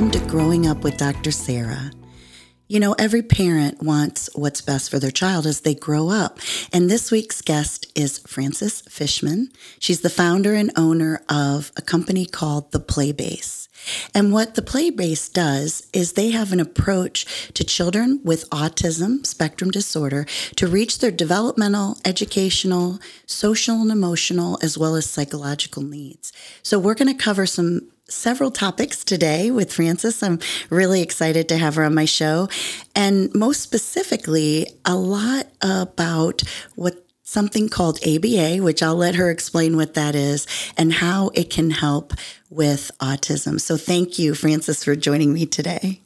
Welcome to Growing Up with Dr. Sarah. You know, every parent wants what's best for their child as they grow up. And this week's guest is Frances Fishman. She's the founder and owner of a company called The Playbase. And what the Playbase does is they have an approach to children with autism spectrum disorder to reach their developmental, educational, social, and emotional, as well as psychological needs. So we're going to cover some several topics today with Frances. I'm really excited to have her on my show. And most specifically, a lot about what something called ABA, which I'll let her explain what that is and how it can help with autism. So thank you, Frances, for joining me today.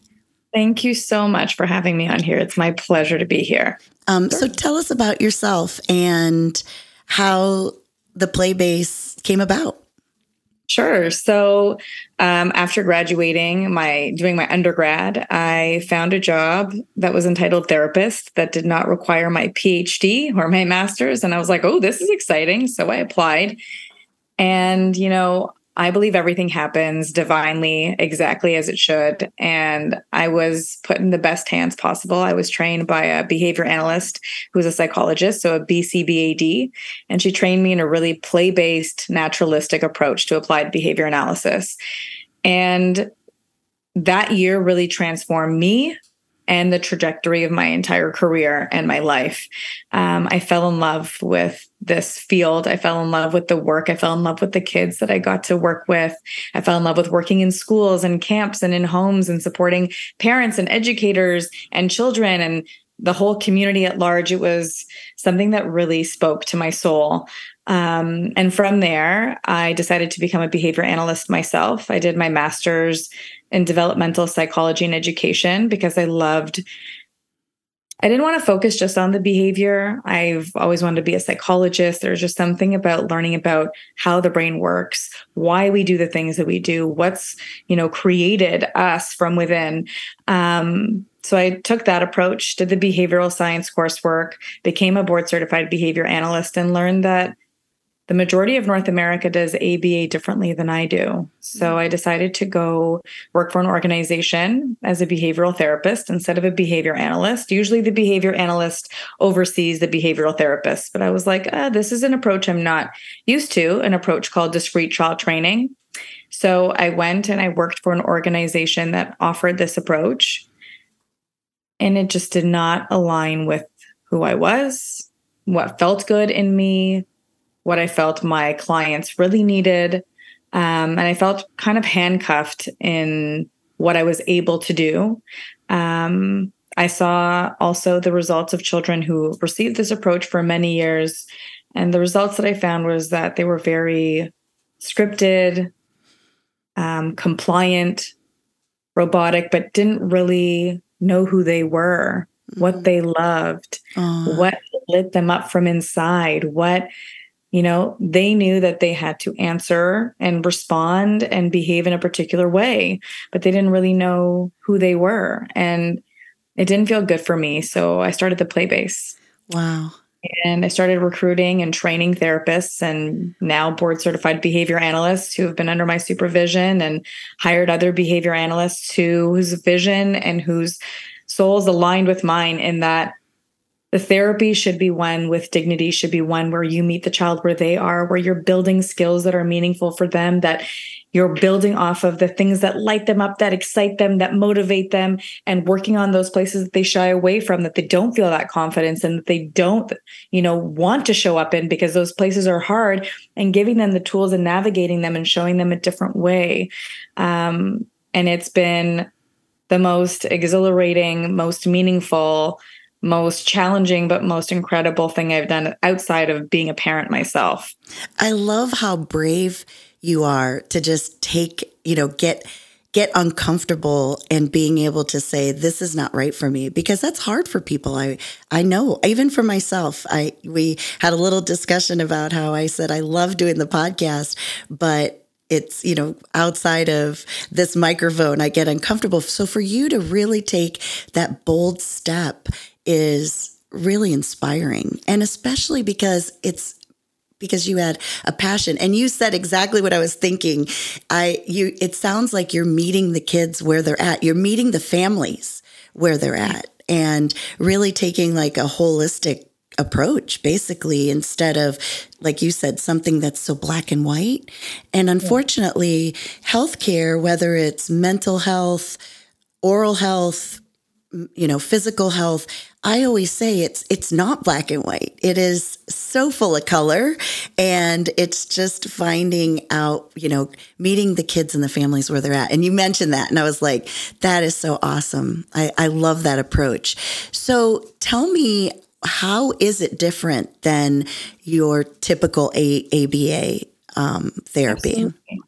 Thank you so much for having me on here. It's my pleasure to be here. Um, sure. So tell us about yourself and how the Playbase came about. Sure. So um, after graduating, my doing my undergrad, I found a job that was entitled therapist that did not require my PhD or my master's, and I was like, "Oh, this is exciting!" So I applied, and you know, I believe everything happens divinely, exactly as it should. And I was put in the best hands possible. I was trained by a behavior analyst who's a psychologist, so a BCBAD. And she trained me in a really play based, naturalistic approach to applied behavior analysis. And that year really transformed me and the trajectory of my entire career and my life. Um, I fell in love with this field. I fell in love with the work. I fell in love with the kids that I got to work with. I fell in love with working in schools and camps and in homes and supporting parents and educators and children and the whole community at large. It was something that really spoke to my soul. Um, and from there, I decided to become a behavior analyst myself. I did my master's in developmental psychology and education because I loved. I didn't want to focus just on the behavior. I've always wanted to be a psychologist. There's just something about learning about how the brain works, why we do the things that we do, what's, you know, created us from within. Um, so I took that approach, did the behavioral science coursework, became a board certified behavior analyst, and learned that the majority of North America does ABA differently than I do. So mm-hmm. I decided to go work for an organization as a behavioral therapist instead of a behavior analyst. Usually the behavior analyst oversees the behavioral therapist, but I was like, ah, this is an approach I'm not used to, an approach called discrete trial training. So I went and I worked for an organization that offered this approach. And it just did not align with who I was, what felt good in me, what I felt my clients really needed. Um, and I felt kind of handcuffed in what I was able to do. Um, I saw also the results of children who received this approach for many years. And the results that I found was that they were very scripted, um, compliant, robotic, but didn't really know who they were, mm-hmm. what they loved, what lit them up from inside, what you know, they knew that they had to answer and respond and behave in a particular way, but they didn't really know who they were. And it didn't feel good for me. So I started the Playbase. Wow. And I started recruiting and training therapists and now board certified behavior analysts who have been under my supervision and hired other behavior analysts who whose vision and whose souls aligned with mine in that the therapy should be one with dignity, should be one where you meet the child where they are, where you're building skills that are meaningful for them, that you're building off of the things that light them up, that excite them, that motivate them, and working on those places that they shy away from, that they don't feel that confidence and that they don't, you know, want to show up in because those places are hard and giving them the tools and navigating them and showing them a different way. Um, and it's been the most exhilarating, most meaningful, most challenging but most incredible thing I've done outside of being a parent myself. I love how brave you are to just take, you know, get get uncomfortable and being able to say this is not right for me because that's hard for people i i know even for myself i we had a little discussion about how i said i love doing the podcast but it's you know outside of this microphone i get uncomfortable so for you to really take that bold step is really inspiring and especially because it's because you had a passion and you said exactly what I was thinking. I you it sounds like you're meeting the kids where they're at. You're meeting the families where they're at and really taking like a holistic approach basically instead of like you said something that's so black and white and unfortunately healthcare whether it's mental health oral health you know physical health I always say it's it's not black and white. It is so full of color and it's just finding out, you know, meeting the kids and the families where they're at. And you mentioned that and I was like, that is so awesome. I, I love that approach. So tell me how is it different than your typical A- ABA um, therapy? Absolutely.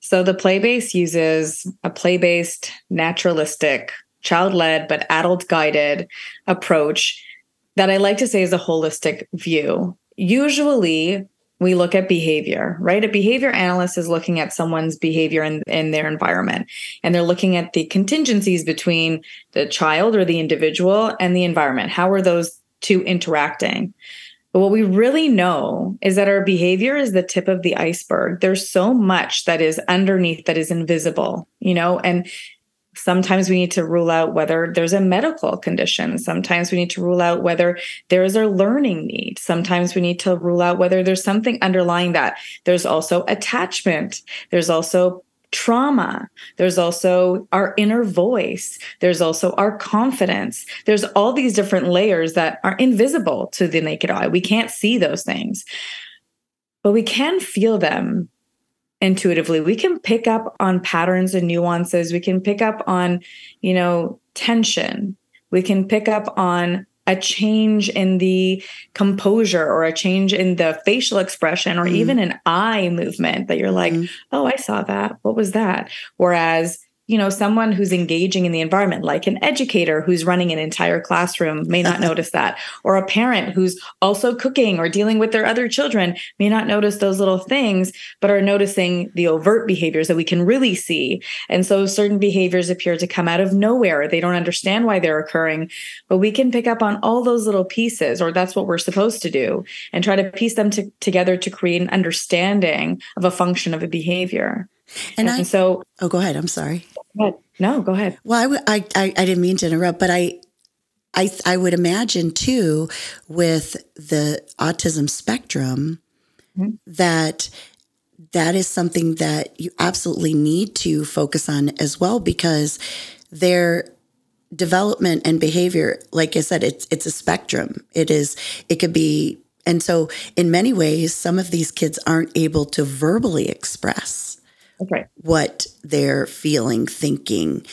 So the play base uses a play based naturalistic child led but adult guided approach that I like to say is a holistic view. Usually, we look at behavior, right? A behavior analyst is looking at someone's behavior in, in their environment, and they're looking at the contingencies between the child or the individual and the environment. How are those two interacting? But what we really know is that our behavior is the tip of the iceberg. There's so much that is underneath that is invisible, you know, and Sometimes we need to rule out whether there's a medical condition. Sometimes we need to rule out whether there is a learning need. Sometimes we need to rule out whether there's something underlying that. There's also attachment. There's also trauma. There's also our inner voice. There's also our confidence. There's all these different layers that are invisible to the naked eye. We can't see those things, but we can feel them intuitively. We can pick up on patterns and nuances. We can pick up on you know tension. We can pick up on a change in the composure or a change in the facial expression or mm. even an eye movement that you're like mm. oh i saw that. What was that? Whereas you know someone who's engaging in the environment like an educator who's running an entire classroom may not notice that or a parent who's also cooking or dealing with their other children may not notice those little things but are noticing the overt behaviors that we can really see and so certain behaviors appear to come out of nowhere they don't understand why they're occurring but we can pick up on all those little pieces or that's what we're supposed to do and try to piece them to, together to create an understanding of a function of a behavior and, and I, so, oh, go ahead. I'm sorry. But no, go ahead. Well, I, I, I, I didn't mean to interrupt, but I, I, I would imagine too, with the autism spectrum, mm-hmm. that that is something that you absolutely need to focus on as well because their development and behavior, like I said, it's it's a spectrum. It is. It could be, and so in many ways, some of these kids aren't able to verbally express okay. what they're feeling, thinking.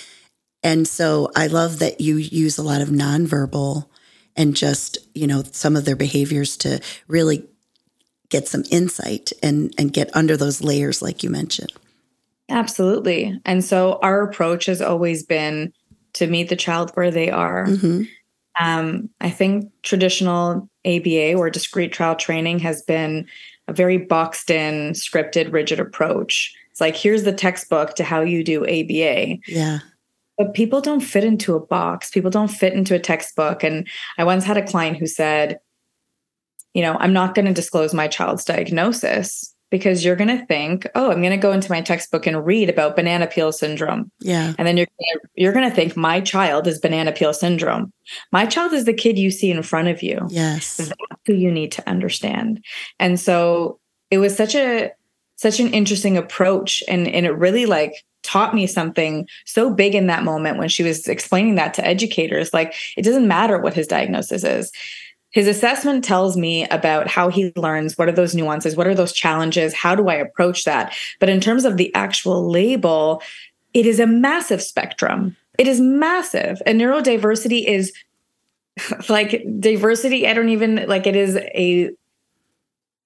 And so I love that you use a lot of nonverbal and just, you know, some of their behaviors to really get some insight and and get under those layers like you mentioned. Absolutely. And so our approach has always been to meet the child where they are. Mm-hmm. Um, I think traditional ABA or discrete trial training has been a very boxed in, scripted, rigid approach. It's like, here's the textbook to how you do ABA. Yeah. But people don't fit into a box. People don't fit into a textbook. And I once had a client who said, you know, I'm not going to disclose my child's diagnosis because you're going to think, oh, I'm going to go into my textbook and read about banana peel syndrome. Yeah. And then you're you're going to think my child is banana peel syndrome. My child is the kid you see in front of you. Yes. That's who you need to understand. And so it was such a such an interesting approach. And and it really like taught me something so big in that moment when she was explaining that to educators. Like it doesn't matter what his diagnosis is. His assessment tells me about how he learns what are those nuances what are those challenges how do i approach that? But in terms of the actual label it is a massive spectrum. It is massive. And neurodiversity is like diversity i don't even like it is a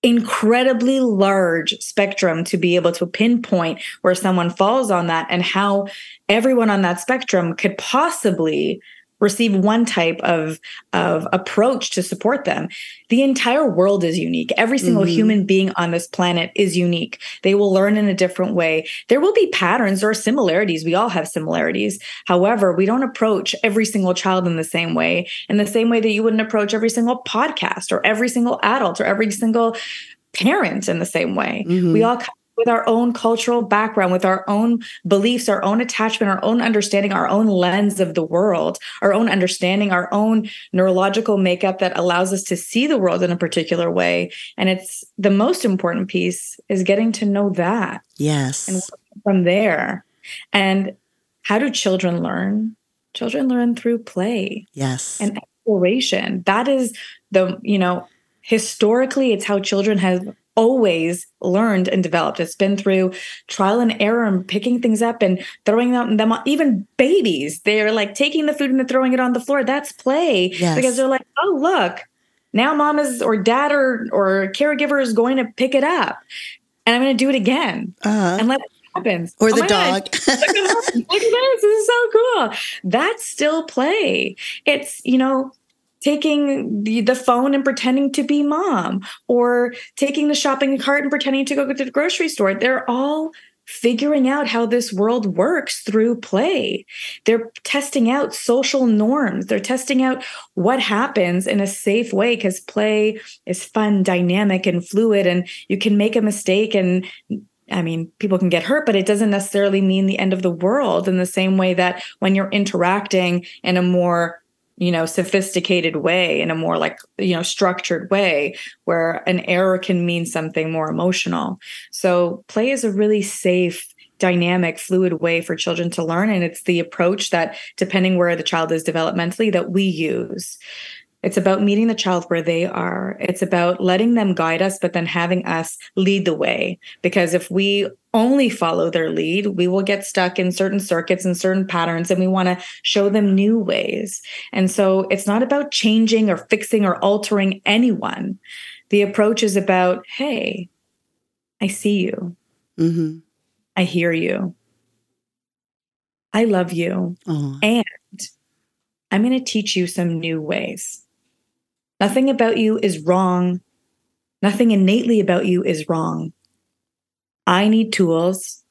incredibly large spectrum to be able to pinpoint where someone falls on that and how everyone on that spectrum could possibly receive one type of of approach to support them. The entire world is unique. Every single mm-hmm. human being on this planet is unique. They will learn in a different way. There will be patterns or similarities. We all have similarities. However we don't approach every single child in the same way in the same way that you wouldn't approach every single podcast or every single adult or every single parent in the same way. Mm-hmm. we all with our own cultural background, with our own beliefs, our own attachment, our own understanding, our own lens of the world, our own understanding, our own neurological makeup that allows us to see the world in a particular way. And it's the most important piece is getting to know that. Yes. And from there. And how do children learn? Children learn through play. Yes. And exploration. That is the, you know, historically it's how children have always learned and developed. It's been through trial and error and picking things up and throwing them, them on. Even babies, they're like taking the food and throwing it on the floor. That's play yes. because they're like, oh, look, now mom is or dad or or caregiver is going to pick it up and I'm going to do it again uh-huh. and let it happen. Or oh the dog. Look at this. This is so cool. That's still play. It's, you know, taking the, the phone and pretending to be mom or taking the shopping cart and pretending to go to the grocery store. They're all figuring out how this world works through play. They're testing out social norms. They're testing out what happens in a safe way because play is fun, dynamic, and fluid. And you can make a mistake and I mean, people can get hurt, but it doesn't necessarily mean the end of the world in the same way that when you're interacting in a more you know sophisticated way in a more like you know structured way where an error can mean something more emotional. So play is a really safe dynamic fluid way for children to learn and it's the approach that depending where the child is developmentally that we use it's about meeting the child where they are. It's about letting them guide us, but then having us lead the way. Because if we only follow their lead, we will get stuck in certain circuits and certain patterns, and we want to show them new ways. And so it's not about changing or fixing or altering anyone. The approach is about, hey, I see you. Mm-hmm. I hear you. I love you. Oh. And I'm going to teach you some new ways. Nothing about you is wrong. Nothing innately about you is wrong. I need tools.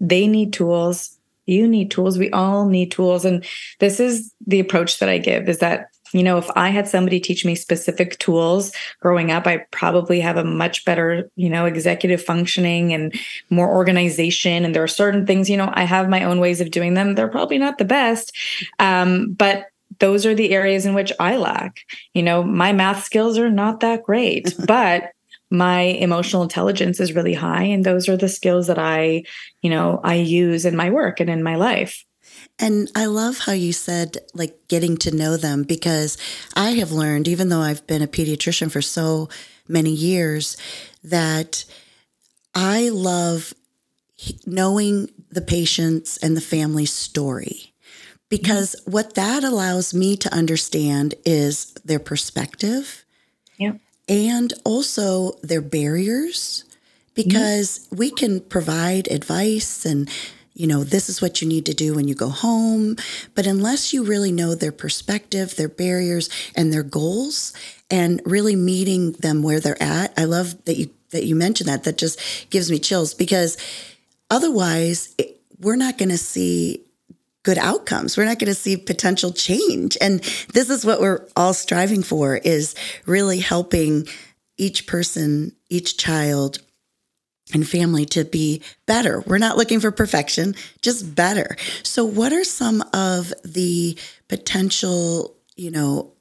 They need tools. You need tools. We all need tools. And this is the approach that I give is that, you know, if I had somebody teach me specific tools growing up, I probably have a much better, you know, executive functioning and more organization. And there are certain things, you know, I have my own ways of doing them. They're probably not the best. Um, but those are the areas in which I lack. You know, my math skills are not that great, but my emotional intelligence is really high and those are the skills that I, you know, I use in my work and in my life. And I love how you said like getting to know them because I have learned even though I've been a pediatrician for so many years that I love knowing the patient's and the family's story because what that allows me to understand is their perspective yeah. and also their barriers because mm-hmm. we can provide advice and you know this is what you need to do when you go home but unless you really know their perspective their barriers and their goals and really meeting them where they're at i love that you that you mentioned that that just gives me chills because otherwise it, we're not going to see good outcomes. We're not going to see potential change. And this is what we're all striving for is really helping each person, each child and family to be better. We're not looking for perfection, just better. So what are some of the potential, you know,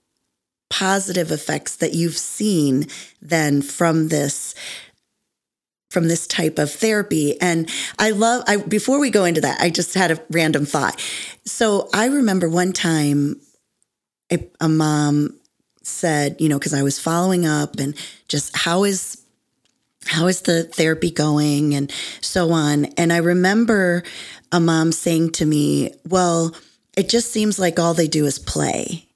positive effects that you've seen then from this from this type of therapy. And I love, I, before we go into that, I just had a random thought. So I remember one time a, a mom said, you know, because I was following up and just how is, how is the therapy going and so on. And I remember a mom saying to me, well, it just seems like all they do is play.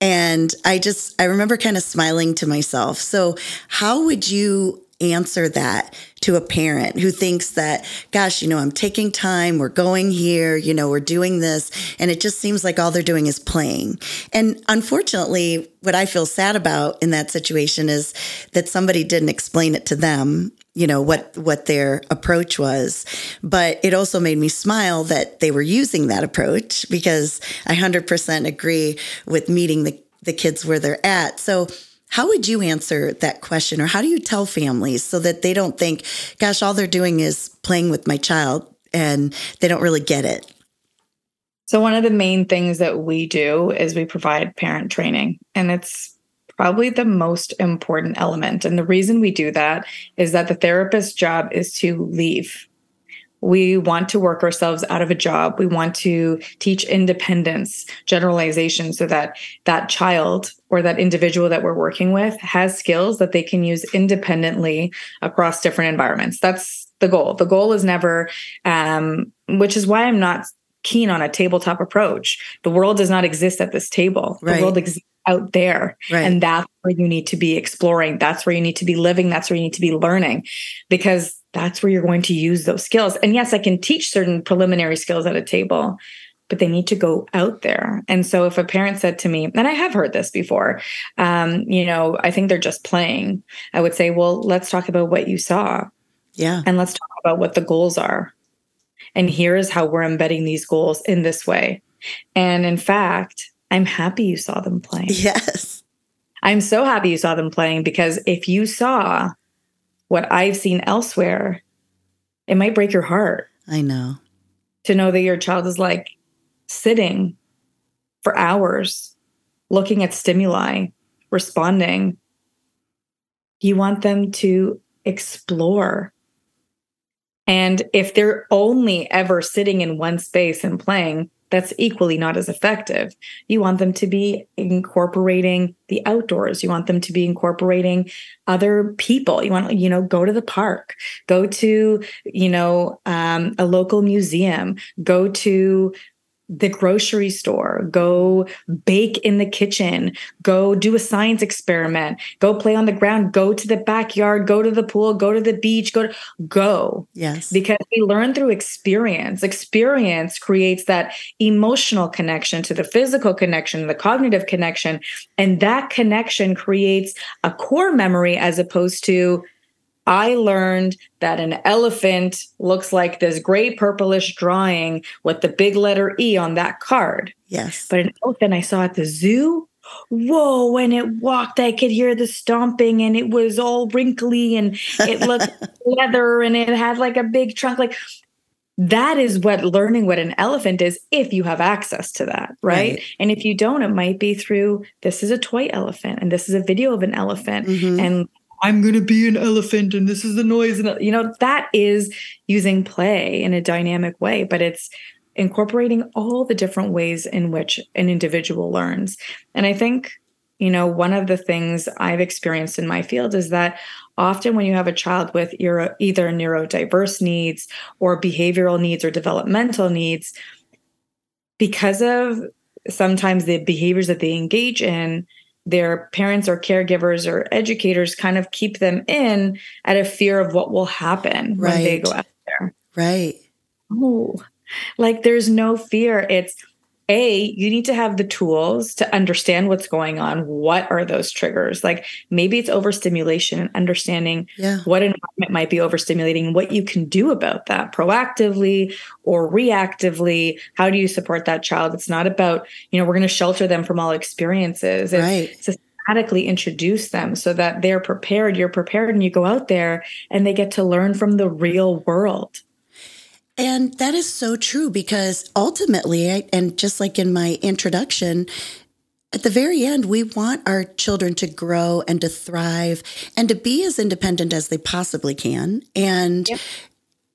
And I just, I remember kind of smiling to myself. So, how would you answer that to a parent who thinks that, gosh, you know, I'm taking time, we're going here, you know, we're doing this, and it just seems like all they're doing is playing. And unfortunately, what I feel sad about in that situation is that somebody didn't explain it to them you know what what their approach was but it also made me smile that they were using that approach because i 100% agree with meeting the, the kids where they're at so how would you answer that question, or how do you tell families so that they don't think, gosh, all they're doing is playing with my child and they don't really get it? So, one of the main things that we do is we provide parent training, and it's probably the most important element. And the reason we do that is that the therapist's job is to leave we want to work ourselves out of a job. We want to teach independence generalization so that that child or that individual that we're working with has skills that they can use independently across different environments. That's the goal. The goal is never um, which is why i'm not keen on a tabletop approach. The world does not exist at this table. Right. the world exists out there right. and that's where you need to be exploring that's where you need to be living that's where you need to be learning because that's where you're going to use those skills. And yes, I can teach certain preliminary skills at a table, but they need to go out there. And so if a parent said to me, and I have heard this before, um, you know, I think they're just playing, I would say, well, let's talk about what you saw. Yeah. And let's talk about what the goals are. And here is how we're embedding these goals in this way. And in fact, I'm happy you saw them playing. Yes. I'm so happy you saw them playing because if you saw what I've seen elsewhere, it might break your heart. I know. To know that your child is like sitting for hours, looking at stimuli, responding. You want them to explore. And if they're only ever sitting in one space and playing, that's equally not as effective. You want them to be incorporating the outdoors. You want them to be incorporating other people. You want, you know, go to the park, go to, you know, um, a local museum, go to the grocery store, go bake in the kitchen, go do a science experiment, go play on the ground, go to the backyard, go to the pool, go to the beach, go to go. Yes. Because we learn through experience. Experience creates that emotional connection to the physical connection, the cognitive connection, and that connection creates a core memory as opposed to I learned that an elephant looks like this gray purplish drawing with the big letter E on that card. Yes. But an elephant I saw at the zoo, whoa, when it walked, I could hear the stomping and it was all wrinkly and it looked leather and it had like a big trunk. Like that is what learning what an elephant is if you have access to that, right? right? And if you don't, it might be through this is a toy elephant and this is a video of an elephant mm-hmm. and I'm going to be an elephant and this is the noise. And, you know, that is using play in a dynamic way, but it's incorporating all the different ways in which an individual learns. And I think, you know, one of the things I've experienced in my field is that often when you have a child with either neurodiverse needs or behavioral needs or developmental needs, because of sometimes the behaviors that they engage in, their parents or caregivers or educators kind of keep them in at a fear of what will happen right. when they go out there. Right. Oh, like there's no fear. It's a you need to have the tools to understand what's going on. What are those triggers? Like maybe it's overstimulation and understanding yeah. what environment might be overstimulating what you can do about that proactively or reactively. How do you support that child? It's not about you know we're going to shelter them from all experiences. It's right. systematically introduce them so that they're prepared you're prepared and you go out there and they get to learn from the real world and that is so true because ultimately, and just like in my introduction, at the very end, we want our children to grow and to thrive and to be as independent as they possibly can. And yep.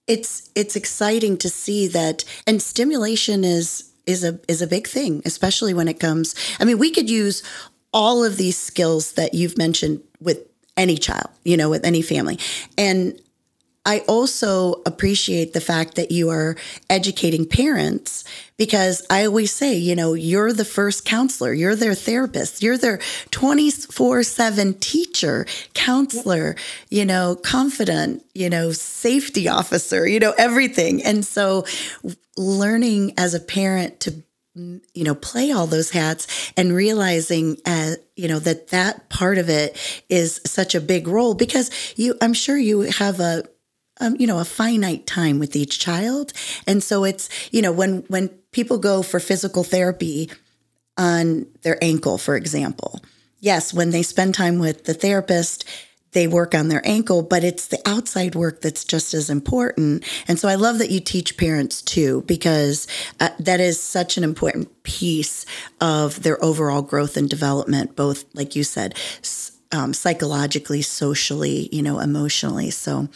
it's it's exciting to see that and stimulation is is a is a big thing, especially when it comes. I mean, we could use all of these skills that you've mentioned with any child, you know, with any family. And I also appreciate the fact that you are educating parents because I always say, you know, you're the first counselor, you're their therapist, you're their 24 7 teacher, counselor, you know, confidant, you know, safety officer, you know, everything. And so learning as a parent to you know play all those hats and realizing uh, you know that that part of it is such a big role because you i'm sure you have a um, you know a finite time with each child and so it's you know when when people go for physical therapy on their ankle for example yes when they spend time with the therapist they work on their ankle, but it's the outside work that's just as important. And so I love that you teach parents too, because uh, that is such an important piece of their overall growth and development, both, like you said, um, psychologically, socially, you know, emotionally. So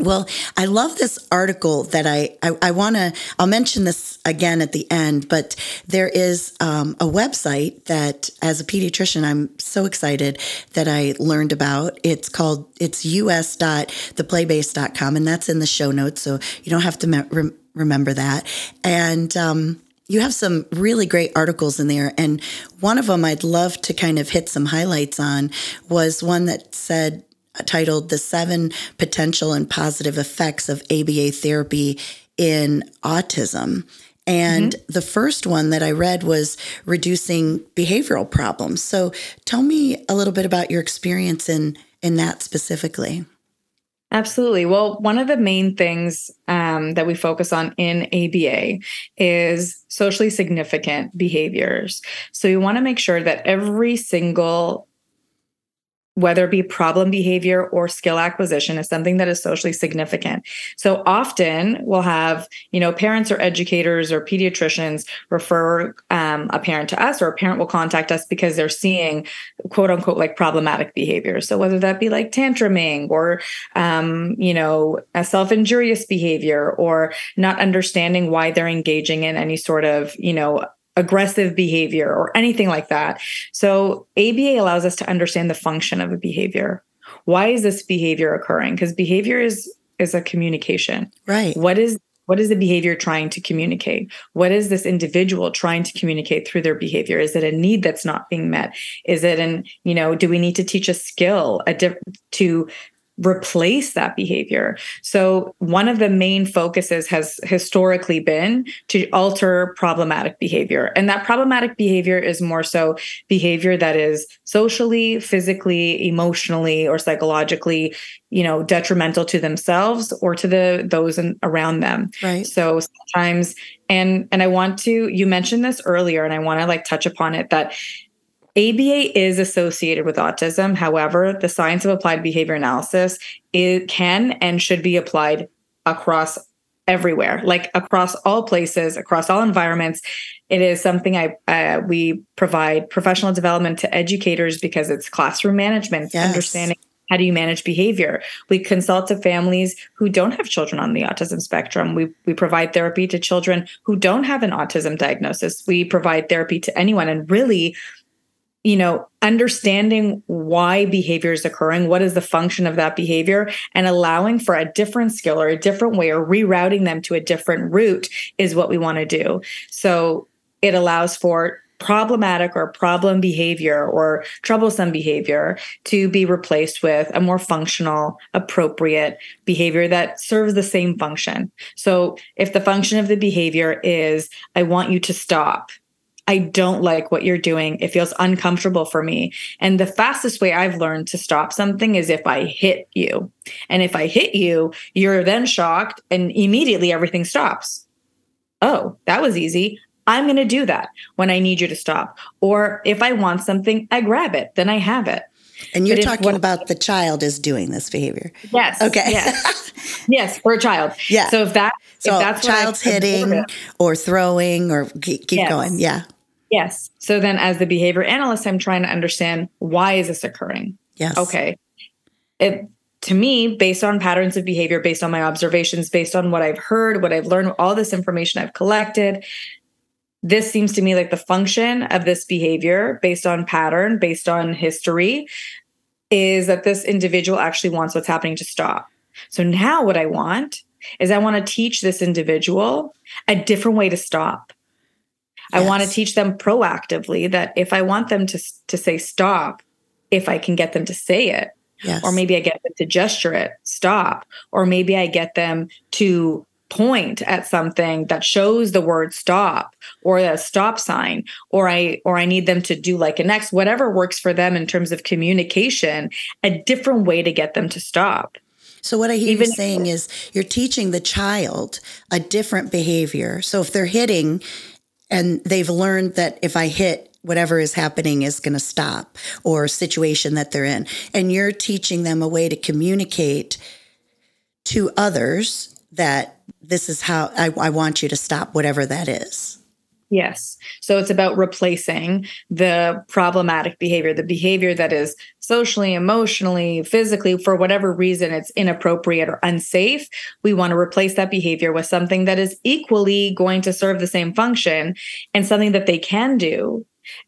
well, I love this article that I, I, I want to, I'll mention this again at the end, but there is um, a website that as a pediatrician, I'm so excited that I learned about. It's called, it's us.theplaybase.com and that's in the show notes. So you don't have to me- re- remember that. And, um, you have some really great articles in there. And one of them I'd love to kind of hit some highlights on was one that said, titled The Seven Potential and Positive Effects of ABA Therapy in Autism. And mm-hmm. the first one that I read was reducing behavioral problems. So tell me a little bit about your experience in, in that specifically. Absolutely. Well, one of the main things um, that we focus on in ABA is socially significant behaviors. So we want to make sure that every single whether it be problem behavior or skill acquisition is something that is socially significant. So often we'll have, you know, parents or educators or pediatricians refer um, a parent to us or a parent will contact us because they're seeing quote unquote like problematic behavior. So whether that be like tantruming or, um, you know, a self-injurious behavior or not understanding why they're engaging in any sort of, you know, aggressive behavior or anything like that. So ABA allows us to understand the function of a behavior. Why is this behavior occurring? Because behavior is is a communication. Right. What is what is the behavior trying to communicate? What is this individual trying to communicate through their behavior? Is it a need that's not being met? Is it an, you know, do we need to teach a skill a diff- to replace that behavior. So, one of the main focuses has historically been to alter problematic behavior. And that problematic behavior is more so behavior that is socially, physically, emotionally, or psychologically, you know, detrimental to themselves or to the those in, around them. Right. So sometimes and and I want to you mentioned this earlier and I want to like touch upon it that ABA is associated with autism. However, the science of applied behavior analysis it can and should be applied across everywhere, like across all places, across all environments. It is something I uh, we provide professional development to educators because it's classroom management, yes. understanding how do you manage behavior? We consult to families who don't have children on the autism spectrum. We, we provide therapy to children who don't have an autism diagnosis. We provide therapy to anyone. And really, you know, understanding why behavior is occurring, what is the function of that behavior, and allowing for a different skill or a different way or rerouting them to a different route is what we want to do. So it allows for problematic or problem behavior or troublesome behavior to be replaced with a more functional, appropriate behavior that serves the same function. So if the function of the behavior is, I want you to stop, I don't like what you're doing. It feels uncomfortable for me. And the fastest way I've learned to stop something is if I hit you. And if I hit you, you're then shocked and immediately everything stops. Oh, that was easy. I'm going to do that when I need you to stop. Or if I want something, I grab it, then I have it. And you're talking what, about the child is doing this behavior. Yes. Okay. Yes. yes, for a child. Yeah. So if that so if that's child's hitting or throwing or keep, keep yes. going. Yeah. Yes. So then as the behavior analyst, I'm trying to understand why is this occurring? Yes. Okay. It to me, based on patterns of behavior, based on my observations, based on what I've heard, what I've learned, all this information I've collected, this seems to me like the function of this behavior based on pattern, based on history, is that this individual actually wants what's happening to stop. So now what I want is I want to teach this individual a different way to stop. Yes. I want to teach them proactively that if I want them to, to say stop, if I can get them to say it, yes. or maybe I get them to gesture it, stop, or maybe I get them to point at something that shows the word stop or a stop sign or i or i need them to do like an x whatever works for them in terms of communication a different way to get them to stop so what I hear Even you saying is you're teaching the child a different behavior. So if they're hitting and they've learned that if I hit whatever is happening is going to stop or situation that they're in and you're teaching them a way to communicate to others that this is how I, I want you to stop whatever that is. Yes. So it's about replacing the problematic behavior, the behavior that is socially, emotionally, physically, for whatever reason it's inappropriate or unsafe. We want to replace that behavior with something that is equally going to serve the same function and something that they can do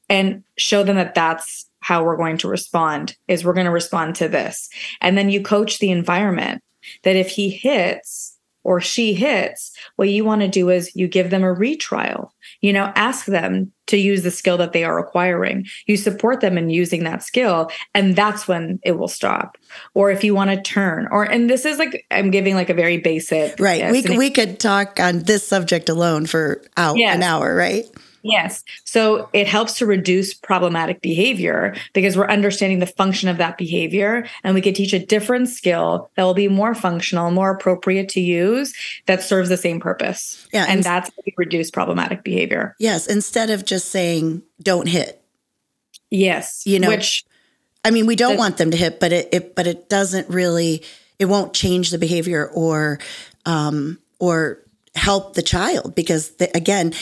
and show them that that's how we're going to respond is we're going to respond to this. And then you coach the environment that if he hits, or she hits, what you want to do is you give them a retrial. You know, ask them to use the skill that they are acquiring. You support them in using that skill, and that's when it will stop. Or if you want to turn, or and this is like I'm giving like a very basic right. We we could talk on this subject alone for out yes. an hour, right? Yes. So it helps to reduce problematic behavior because we're understanding the function of that behavior and we can teach a different skill that will be more functional, more appropriate to use that serves the same purpose. Yeah. And, and that's how we reduce problematic behavior. Yes. Instead of just saying, don't hit. Yes. You know, which I mean, we don't want them to hit, but it, it but it doesn't really it won't change the behavior or um or help the child because the, again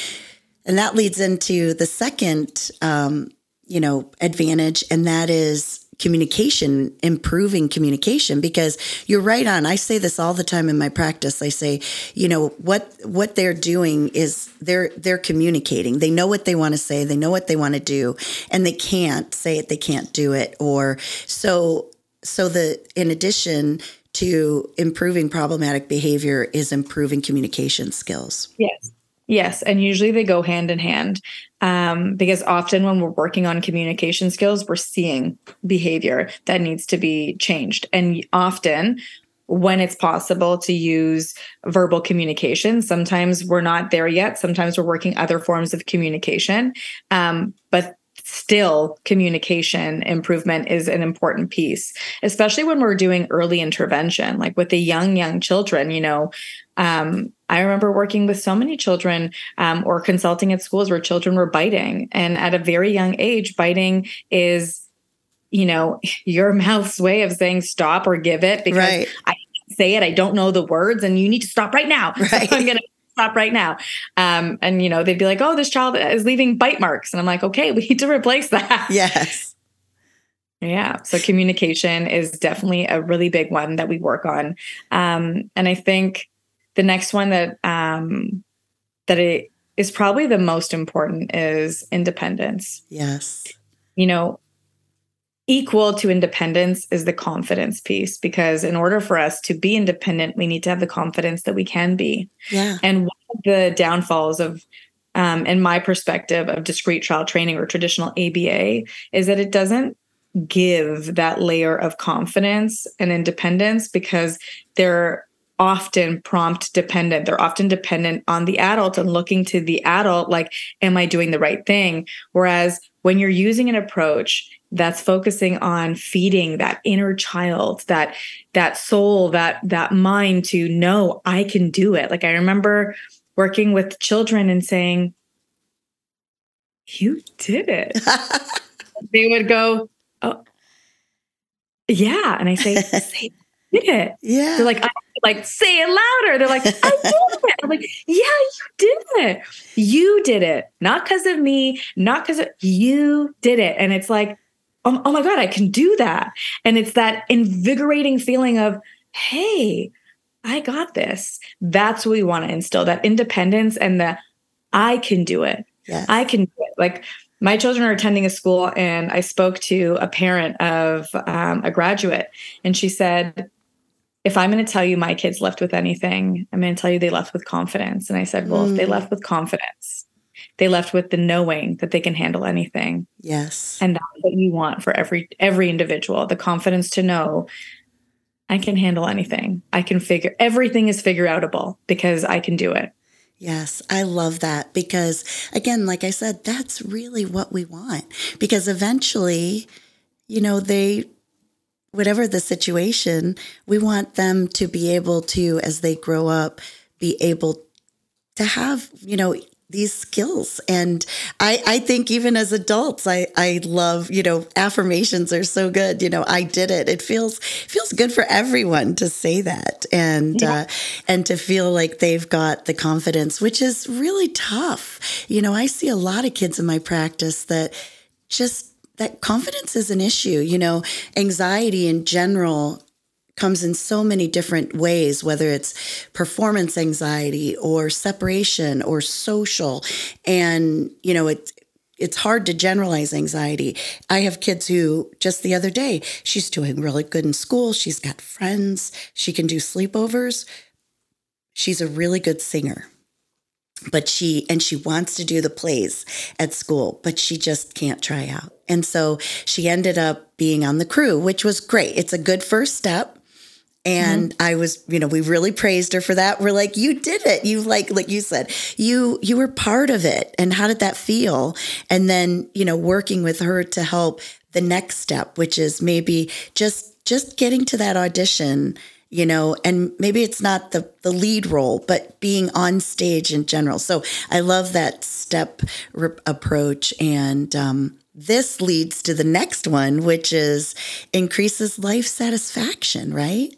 and that leads into the second, um, you know, advantage, and that is communication, improving communication. Because you're right on. I say this all the time in my practice. I say, you know, what what they're doing is they're they're communicating. They know what they want to say. They know what they want to do, and they can't say it. They can't do it. Or so so the in addition to improving problematic behavior is improving communication skills. Yes. Yes, and usually they go hand in hand um, because often when we're working on communication skills, we're seeing behavior that needs to be changed. And often, when it's possible to use verbal communication, sometimes we're not there yet. Sometimes we're working other forms of communication. Um, still communication improvement is an important piece especially when we're doing early intervention like with the young young children you know um, I remember working with so many children um, or consulting at schools where children were biting. And at a very young age, biting is, you know, your mouth's way of saying stop or give it because right. I say it, I don't know the words, and you need to stop right now. Right. So I'm going to stop right now. Um, and, you know, they'd be like, oh, this child is leaving bite marks. And I'm like, okay, we need to replace that. Yes. Yeah. So communication is definitely a really big one that we work on. Um, and I think the next one that um, that it is probably the most important is independence. Yes. You know, equal to independence is the confidence piece because in order for us to be independent, we need to have the confidence that we can be. Yeah. And one of the downfalls of um, in my perspective of discrete trial training or traditional ABA is that it doesn't give that layer of confidence and independence because they're often prompt dependent. They're often dependent on the adult and looking to the adult, like, am I doing the right thing? Whereas when you're using an approach that's focusing on feeding that inner child, that that soul, that that mind to know I can do it. Like I remember working with children and saying, You did it. they would go, Oh, yeah. And I say, say did it. Yeah. They're like, I like say it louder. They're like, I did it. I'm like, yeah, you did it. You did it. Not because of me, not because you did it. And it's like, oh, oh my God, I can do that. And it's that invigorating feeling of, hey, I got this. That's what we want to instill that independence and the I can do it. Yes. I can do it. Like my children are attending a school, and I spoke to a parent of um, a graduate, and she said, if I'm going to tell you my kids left with anything, I'm going to tell you they left with confidence. And I said, well, mm. if they mm. left with confidence, they left with the knowing that they can handle anything. Yes. And that's what you want for every every individual, the confidence to know I can handle anything. I can figure everything is figure outable because I can do it. Yes, I love that because again, like I said, that's really what we want because eventually, you know, they whatever the situation, we want them to be able to, as they grow up, be able to have, you know, these skills. And I, I think even as adults, I, I love, you know, affirmations are so good. You know, I did it. It feels, feels good for everyone to say that and, yeah. uh, and to feel like they've got the confidence, which is really tough. You know, I see a lot of kids in my practice that just that confidence is an issue. You know, anxiety in general comes in so many different ways, whether it's performance anxiety or separation or social. And, you know, it, it's hard to generalize anxiety. I have kids who just the other day, she's doing really good in school. She's got friends. She can do sleepovers. She's a really good singer but she and she wants to do the plays at school but she just can't try out and so she ended up being on the crew which was great it's a good first step and mm-hmm. i was you know we really praised her for that we're like you did it you like like you said you you were part of it and how did that feel and then you know working with her to help the next step which is maybe just just getting to that audition you know, and maybe it's not the, the lead role, but being on stage in general. So I love that step re- approach. And um, this leads to the next one, which is increases life satisfaction, right?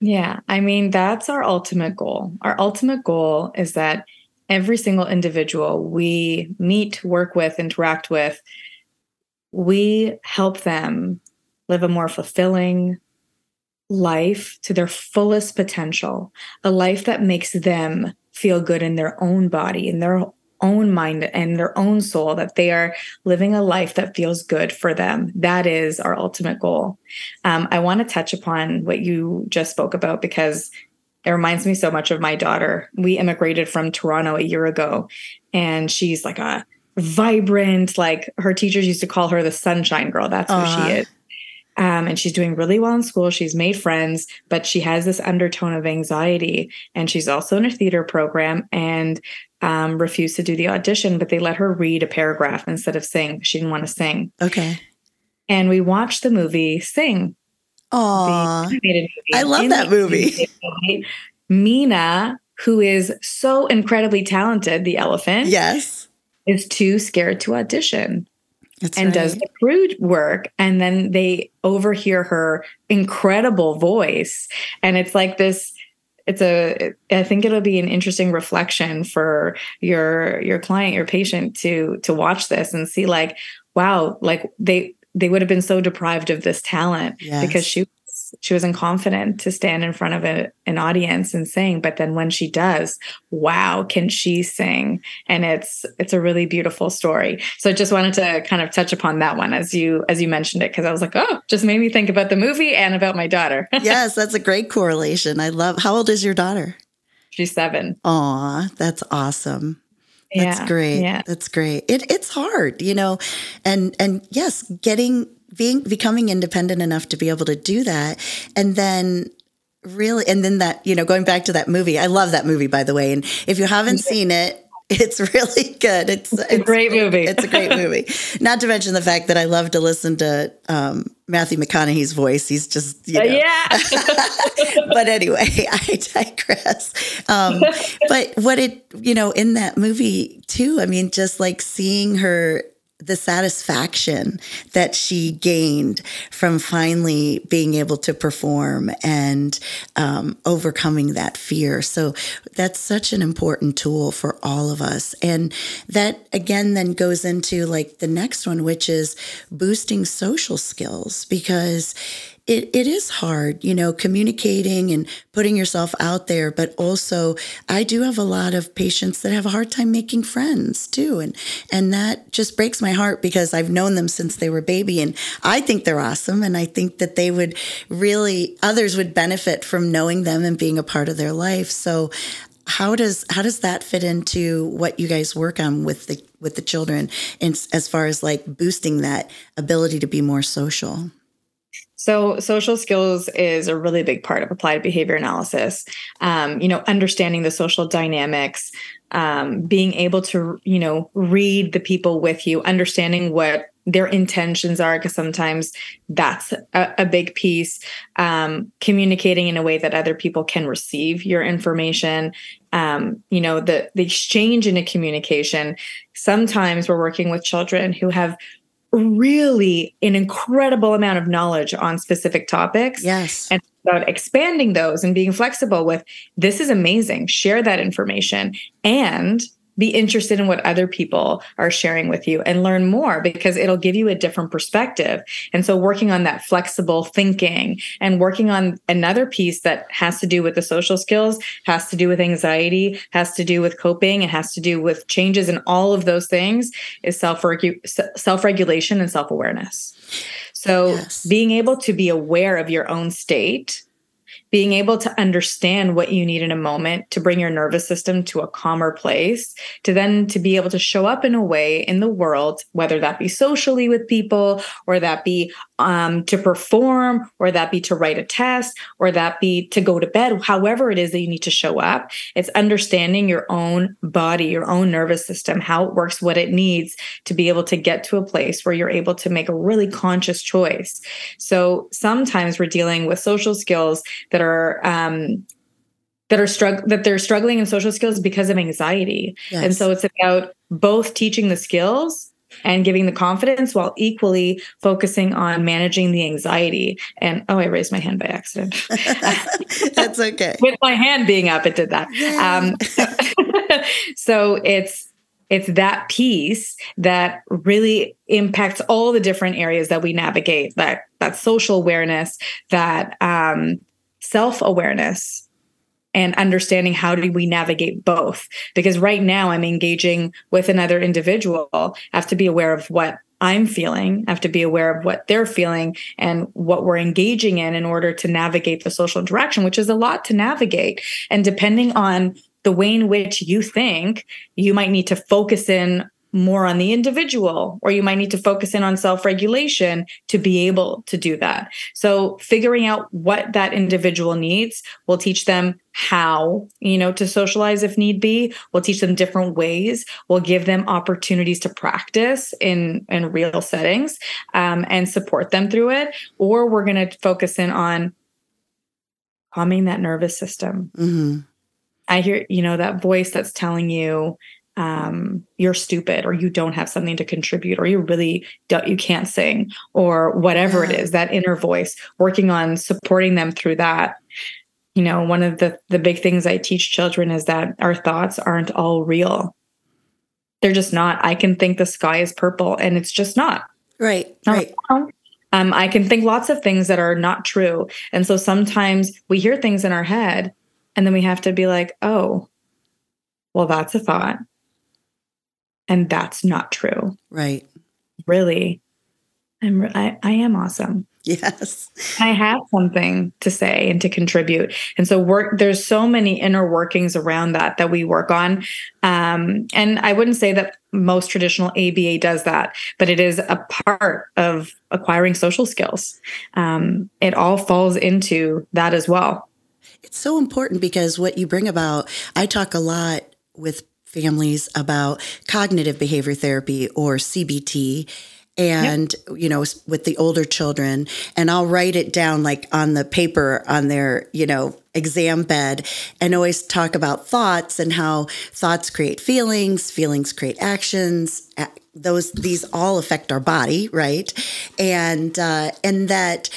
Yeah. I mean, that's our ultimate goal. Our ultimate goal is that every single individual we meet, work with, interact with, we help them live a more fulfilling, life to their fullest potential, a life that makes them feel good in their own body, in their own mind, and their own soul, that they are living a life that feels good for them. That is our ultimate goal. Um, I want to touch upon what you just spoke about because it reminds me so much of my daughter. We immigrated from Toronto a year ago, and she's like a vibrant, like her teachers used to call her the sunshine girl. That's who she is um, and she's doing really well in school. She's made friends, but she has this undertone of anxiety. And she's also in a theater program and um, refused to do the audition, but they let her read a paragraph instead of sing. She didn't want to sing. Okay. And we watched the movie Sing. Oh, I love in that movie. Meena, who is so incredibly talented, the elephant. Yes. Is too scared to audition. That's and right. does the crude work and then they overhear her incredible voice and it's like this it's a i think it'll be an interesting reflection for your your client your patient to to watch this and see like wow like they they would have been so deprived of this talent yes. because she she wasn't confident to stand in front of a, an audience and sing but then when she does wow can she sing? And it's it's a really beautiful story. So I just wanted to kind of touch upon that one as you as you mentioned it because i was like oh just made me think about the movie and about my daughter. Yes that's a great correlation. I love how old is your daughter? She's seven. Aw, that's awesome. That's yeah, great. Yeah. That's great. It, it's hard, you know, and and yes, getting being becoming independent enough to be able to do that. And then really and then that you know going back to that movie i love that movie by the way. And if you haven't seen it it's really good. It's, it's a great movie. It's a great movie. Not to mention the fact that i love to listen to um, matthew mcconaughey's voice. He's just you know. uh, yeah. But anyway i digress. Um, but what it you know in that movie too i mean just like seeing her the satisfaction that she gained from finally being able to perform and um, overcoming that fear. So that's such an important tool for all of us. And that again then goes into like the next one, which is boosting social skills because it, it is hard, you know, communicating and putting yourself out there. But also, I do have a lot of patients that have a hard time making friends too. And, and that just breaks my heart because I've known them since they were baby. And I think they're awesome. And I think that they would really, others would benefit from knowing them and being a part of their life. So how does how does that fit into what you guys work on with the with the children and as far as like boosting that ability to be more social so, social skills is a really big part of applied behavior analysis. Um, you know, understanding the social dynamics, um, being able to, you know, read the people with you, understanding what their intentions are, because sometimes that's a, a big piece. Um, communicating in a way that other people can receive your information. Um, you know, the the exchange in a communication. Sometimes we're working with children who have really an incredible amount of knowledge on specific topics. Yes. And about expanding those and being flexible with this is amazing. Share that information and be interested in what other people are sharing with you and learn more because it'll give you a different perspective. And so working on that flexible thinking and working on another piece that has to do with the social skills, has to do with anxiety, has to do with coping, it has to do with changes in all of those things is self self-regulation and self-awareness. So yes. being able to be aware of your own state being able to understand what you need in a moment to bring your nervous system to a calmer place, to then to be able to show up in a way in the world, whether that be socially with people, or that be um, to perform, or that be to write a test, or that be to go to bed, however it is that you need to show up. It's understanding your own body, your own nervous system, how it works, what it needs to be able to get to a place where you're able to make a really conscious choice. So sometimes we're dealing with social skills that are um, that are strugg- that they're struggling in social skills because of anxiety. Yes. And so it's about both teaching the skills and giving the confidence while equally focusing on managing the anxiety. And oh, I raised my hand by accident. That's okay. With my hand being up, it did that. Um, so it's it's that piece that really impacts all the different areas that we navigate that that social awareness that um, self-awareness and understanding how do we navigate both? Because right now i'm engaging with another individual. I have to be aware of what i'm feeling. I have to be aware of what they're feeling and what we're engaging in in order to navigate the social interaction which is a lot to navigate. And depending on the way in which you think you might need to focus in more on the individual, or you might need to focus in on self regulation to be able to do that. So, figuring out what that individual needs will teach them how, you know, to socialize if need be. We'll teach them different ways. We'll give them opportunities to practice in in real settings um, and support them through it. Or we're going to focus in on calming that nervous system. Mm-hmm. I hear, you know, that voice that's telling you, um, you're stupid or you don't have something to contribute or you really don't, you can't sing or whatever it is that inner voice working on supporting them through that. You know one of the the big things i teach children is that our thoughts aren't all real. They're just not. I can think the sky is purple and it's just not. Right not right. um, i can think lots of things that are not true. And so sometimes we hear things in our head and then we have to be like oh well that's a thought and that's not true. Right. Really i'm I, I am awesome. Yes. I have something to say and to contribute. And so work there's so many inner workings around that that we work on. Um, and i wouldn't say that most traditional aba does that but it is a part of acquiring social skills. Um, it all falls into that as well. It's so important because what you bring about i talk a lot with families about cognitive behavior therapy or CBT and yep. you know with the older children and I'll write it down like on the paper on their you know exam bed and always talk about thoughts and how thoughts create feelings feelings create actions those these all affect our body right and uh, and that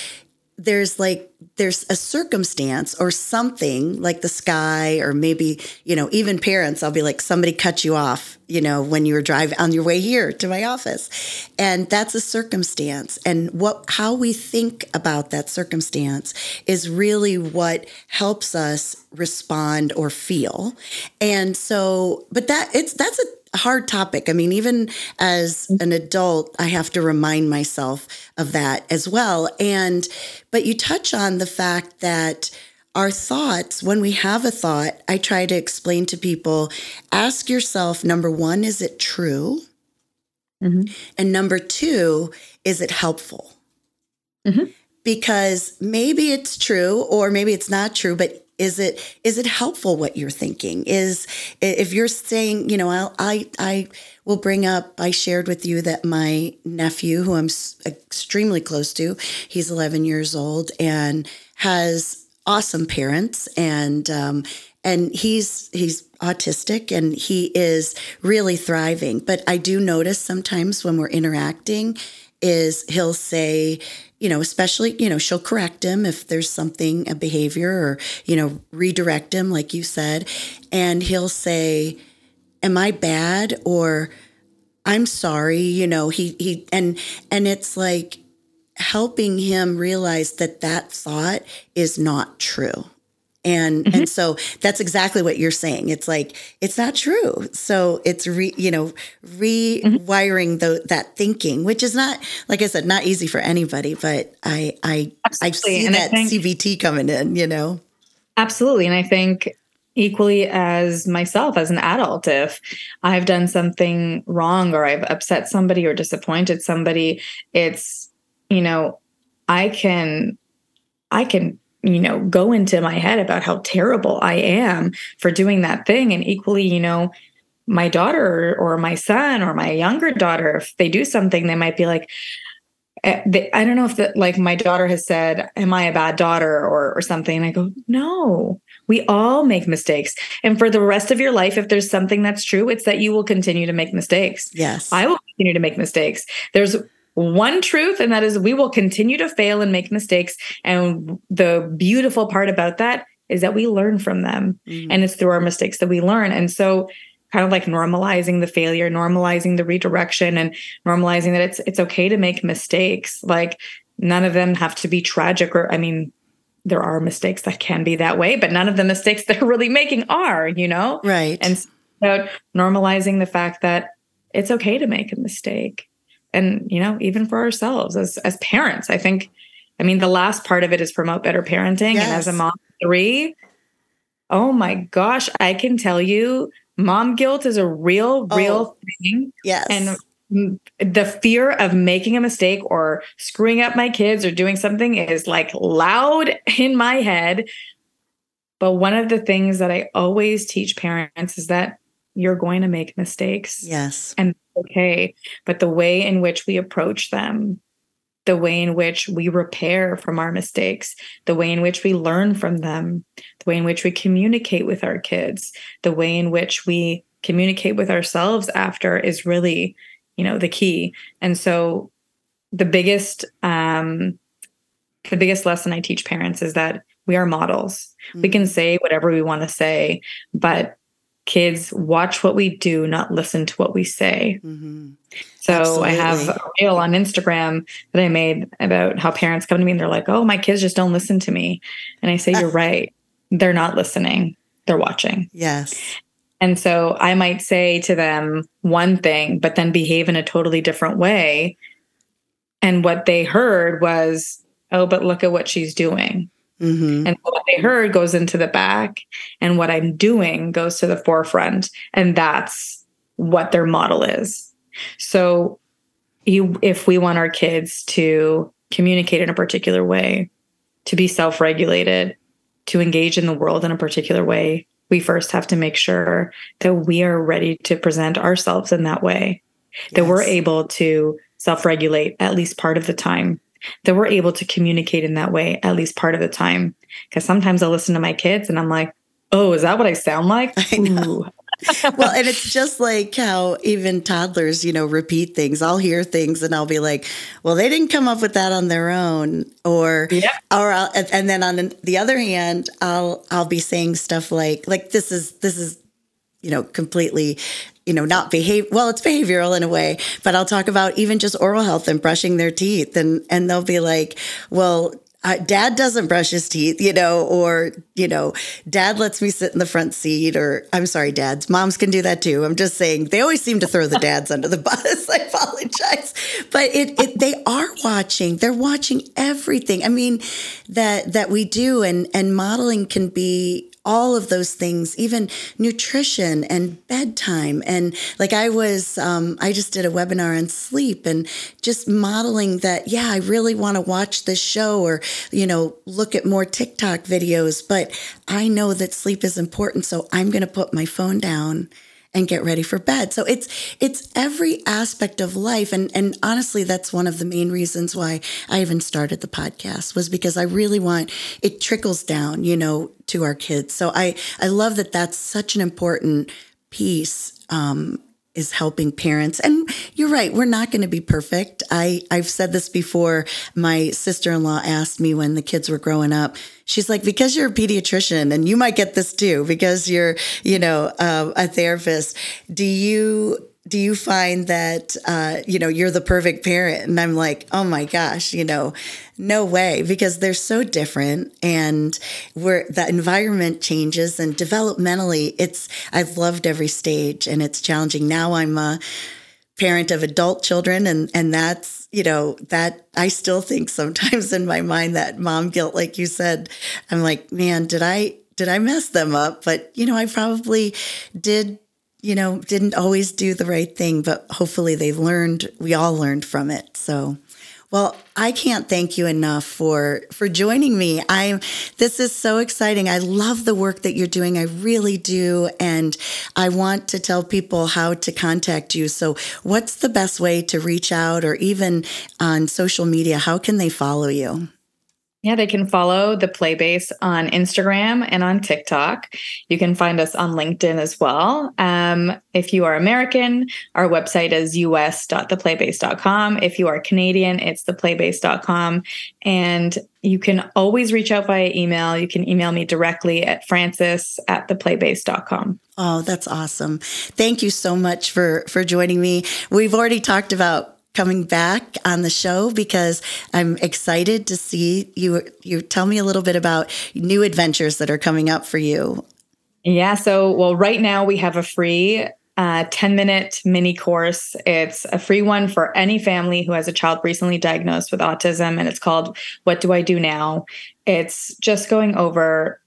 there's like there's a circumstance or something like the sky or maybe you know even parents i'll be like somebody cut you off you know when you were driving on your way here to my office. And that's a circumstance. And what how we think about that circumstance is really what helps us respond or feel. And so but that it's that's a hard topic. I mean, even as an adult, I have to remind myself of that as well. And, but you touch on the fact that our thoughts, when we have a thought, I try to explain to people ask yourself number one, is it true? Mm-hmm. And number two, is it helpful? Mm-hmm. Because maybe it's true or maybe it's not true, but is it is it helpful what you're thinking? Is if you're saying, you know, I'll, I I will bring up. I shared with you that my nephew, who I'm extremely close to, he's 11 years old and has awesome parents, and um, and he's he's autistic and he is really thriving. But I do notice sometimes when we're interacting, is he'll say you know, especially, you know, she'll correct him if there's something, a behavior, or, you know, redirect him, like you said. And he'll say, Am I bad? Or I'm sorry, you know, he, he, and, and it's like helping him realize that that thought is not true and mm-hmm. and so that's exactly what you're saying it's like it's not true so it's re you know rewiring mm-hmm. the, that thinking which is not like i said not easy for anybody but i i absolutely. i see and that think, cbt coming in you know absolutely and i think equally as myself as an adult if i've done something wrong or i've upset somebody or disappointed somebody it's you know i can i can you know, go into my head about how terrible I am for doing that thing. And equally, you know, my daughter or my son or my younger daughter, if they do something, they might be like, eh, I don't know if that, like my daughter has said, Am I a bad daughter or, or something? And I go, No, we all make mistakes. And for the rest of your life, if there's something that's true, it's that you will continue to make mistakes. Yes. I will continue to make mistakes. There's one truth, and that is we will continue to fail and make mistakes. And the beautiful part about that is that we learn from them. Mm-hmm. And it's through our mistakes that we learn. And so kind of like normalizing the failure, normalizing the redirection and normalizing that it's it's okay to make mistakes. Like none of them have to be tragic or I mean there are mistakes that can be that way, but none of the mistakes they're really making are, you know? Right. And so normalizing the fact that it's okay to make a mistake and you know even for ourselves as as parents i think i mean the last part of it is promote better parenting. Yes. and as a mom three oh my gosh i can tell you mom guilt is a real oh. real oh, thing. Yes. And the fear of making a mistake or screwing up my kids or doing something is like loud in my head. But one of the things that i always teach parents is that you're going to make mistakes yes and okay. But the way in which we approach them, the way in which we repair from our mistakes, the way in which we learn from them, the way in which we communicate with our kids, the way in which we communicate with ourselves after is really, you know, the key. And so the biggest um the biggest lesson I teach parents is that we are models. Mm-hmm. We can say whatever we want to say, but kids watch what we do, not listen to what we say. Mm-hmm. So Absolutely. I have a reel on Instagram that I made about how parents come to me and they're like, oh, my kids just don't listen to me. And I say, you're right. They're not listening, they're watching. Yes. And so I might say to them one thing, but then behave in a totally different way. And what they heard was, oh, but look at what she's doing. Mm-hmm. And what they heard goes into the back, and what I'm doing goes to the forefront. And that's what their model is. So, you, if we want our kids to communicate in a particular way, to be self regulated, to engage in the world in a particular way, we first have to make sure that we are ready to present ourselves in that way, yes. that we're able to self regulate at least part of the time that we're able to communicate in that way at least part of the time. Because sometimes I'll listen to my kids and I'm like, oh, is that what I sound like? I well, and it's just like how even toddlers, you know, repeat things. I'll hear things and I'll be like, "Well, they didn't come up with that on their own," or, yeah. or, I'll, and then on the other hand, I'll I'll be saying stuff like, like this is this is, you know, completely you know, not behave well, it's behavioral in a way, but I'll talk about even just oral health and brushing their teeth and and they'll be like, "Well, uh, dad doesn't brush his teeth, you know, or, you know, dad lets me sit in the front seat, or I'm sorry, dads, moms can do that too. I'm just saying they always seem to throw the dads under the bus. I apologize. But it, it, they are watching, they're watching everything. I mean, that, that we do and, and modeling can be all of those things, even nutrition and bedtime. And like I was, um, I just did a webinar on sleep and just modeling that, yeah, I really want to watch this show or, you know, look at more TikTok videos, but I know that sleep is important. So I'm going to put my phone down and get ready for bed. So it's it's every aspect of life and and honestly that's one of the main reasons why I even started the podcast was because I really want it trickles down, you know, to our kids. So I I love that that's such an important piece um, is helping parents. And you're right, we're not going to be perfect. I, I've said this before. My sister in law asked me when the kids were growing up, she's like, because you're a pediatrician and you might get this too, because you're, you know, uh, a therapist, do you do you find that uh, you know you're the perfect parent? And i'm like oh my gosh you know no way because they're so different. And where the environment changes and developmentally it's i've loved every stage and it's challenging. Now i'm a parent of adult children and and that's you know that i still think sometimes in my mind that mom guilt like you said i'm like man did i did i mess them up? But you know i probably did you know, didn't always do the right thing, but hopefully they learned, we all learned from it. So, well, I can't thank you enough for for joining me. I'm this is so exciting. I love the work that you're doing. I really do and I want to tell people how to contact you. So, what's the best way to reach out or even on social media, how can they follow you? Yeah, they can follow the Play Base on Instagram and on TikTok. You can find us on LinkedIn as well. Um, if you are American, our website is us.theplaybase.com. If you are Canadian, it's theplaybase.com. And you can always reach out via email. You can email me directly at frances at theplaybase.com. Oh, that's awesome. Thank you so much for for joining me. We've already talked about coming back on the show because I'm excited to see you. You tell me a little bit about new adventures that are coming up for you. Yeah. So, well, right now we have a free uh, 10 minute mini course. It's a free one for any family who has a child recently diagnosed with autism, and it's called What Do I Do Now? It's just going over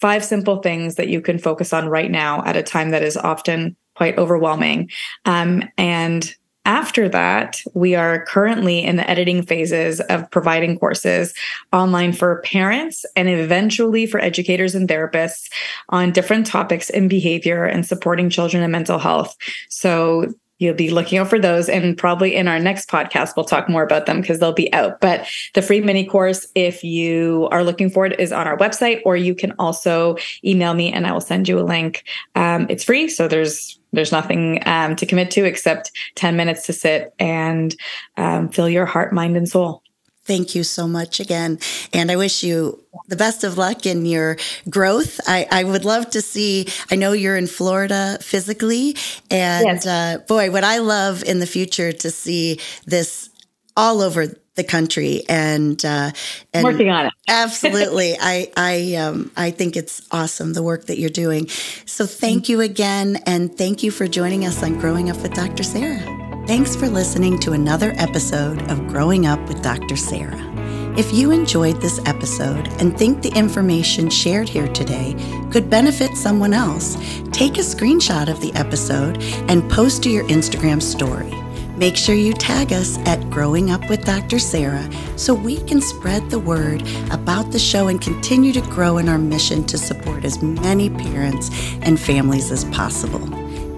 five simple things that you can focus on right now at a time that is often quite overwhelming. Um, and after that, we are currently in the editing phases of providing courses online for parents and eventually for educators and therapists on different topics in behavior and supporting children and mental health. So you'll be looking out for those and probably in our next podcast we'll talk more about them because they'll be out but the free mini course if you are looking for it is on our website or you can also email me and i will send you a link um, it's free so there's there's nothing um, to commit to except 10 minutes to sit and um, fill your heart mind and soul Thank you so much again. And I wish you the best of luck in your growth. I, I would love to see, I know you're in Florida physically. And yes. uh, boy, what I love in the future to see this all over the country and uh, and working on it. absolutely, I I um, I think it's awesome the work that you're doing. So thank you again, and thank you for joining us on Growing Up with Dr. Sarah. Thanks for listening to another episode of Growing Up with Dr. Sarah. If you enjoyed this episode and think the information shared here today could benefit someone else, take a screenshot of the episode and post to your Instagram story. Make sure you tag us at Growing Up with Dr. Sarah so we can spread the word about the show and continue to grow in our mission to support as many parents and families as possible.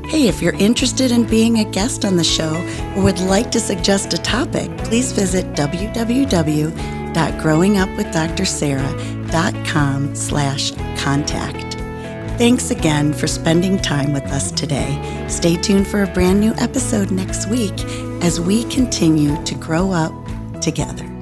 Hey, if you're interested in being a guest on the show or would like to suggest a topic, please visit www.growingupwithdrsarah.com slash contact. Thanks again for spending time with us today. Stay tuned for a brand new episode next week as we continue to grow up together.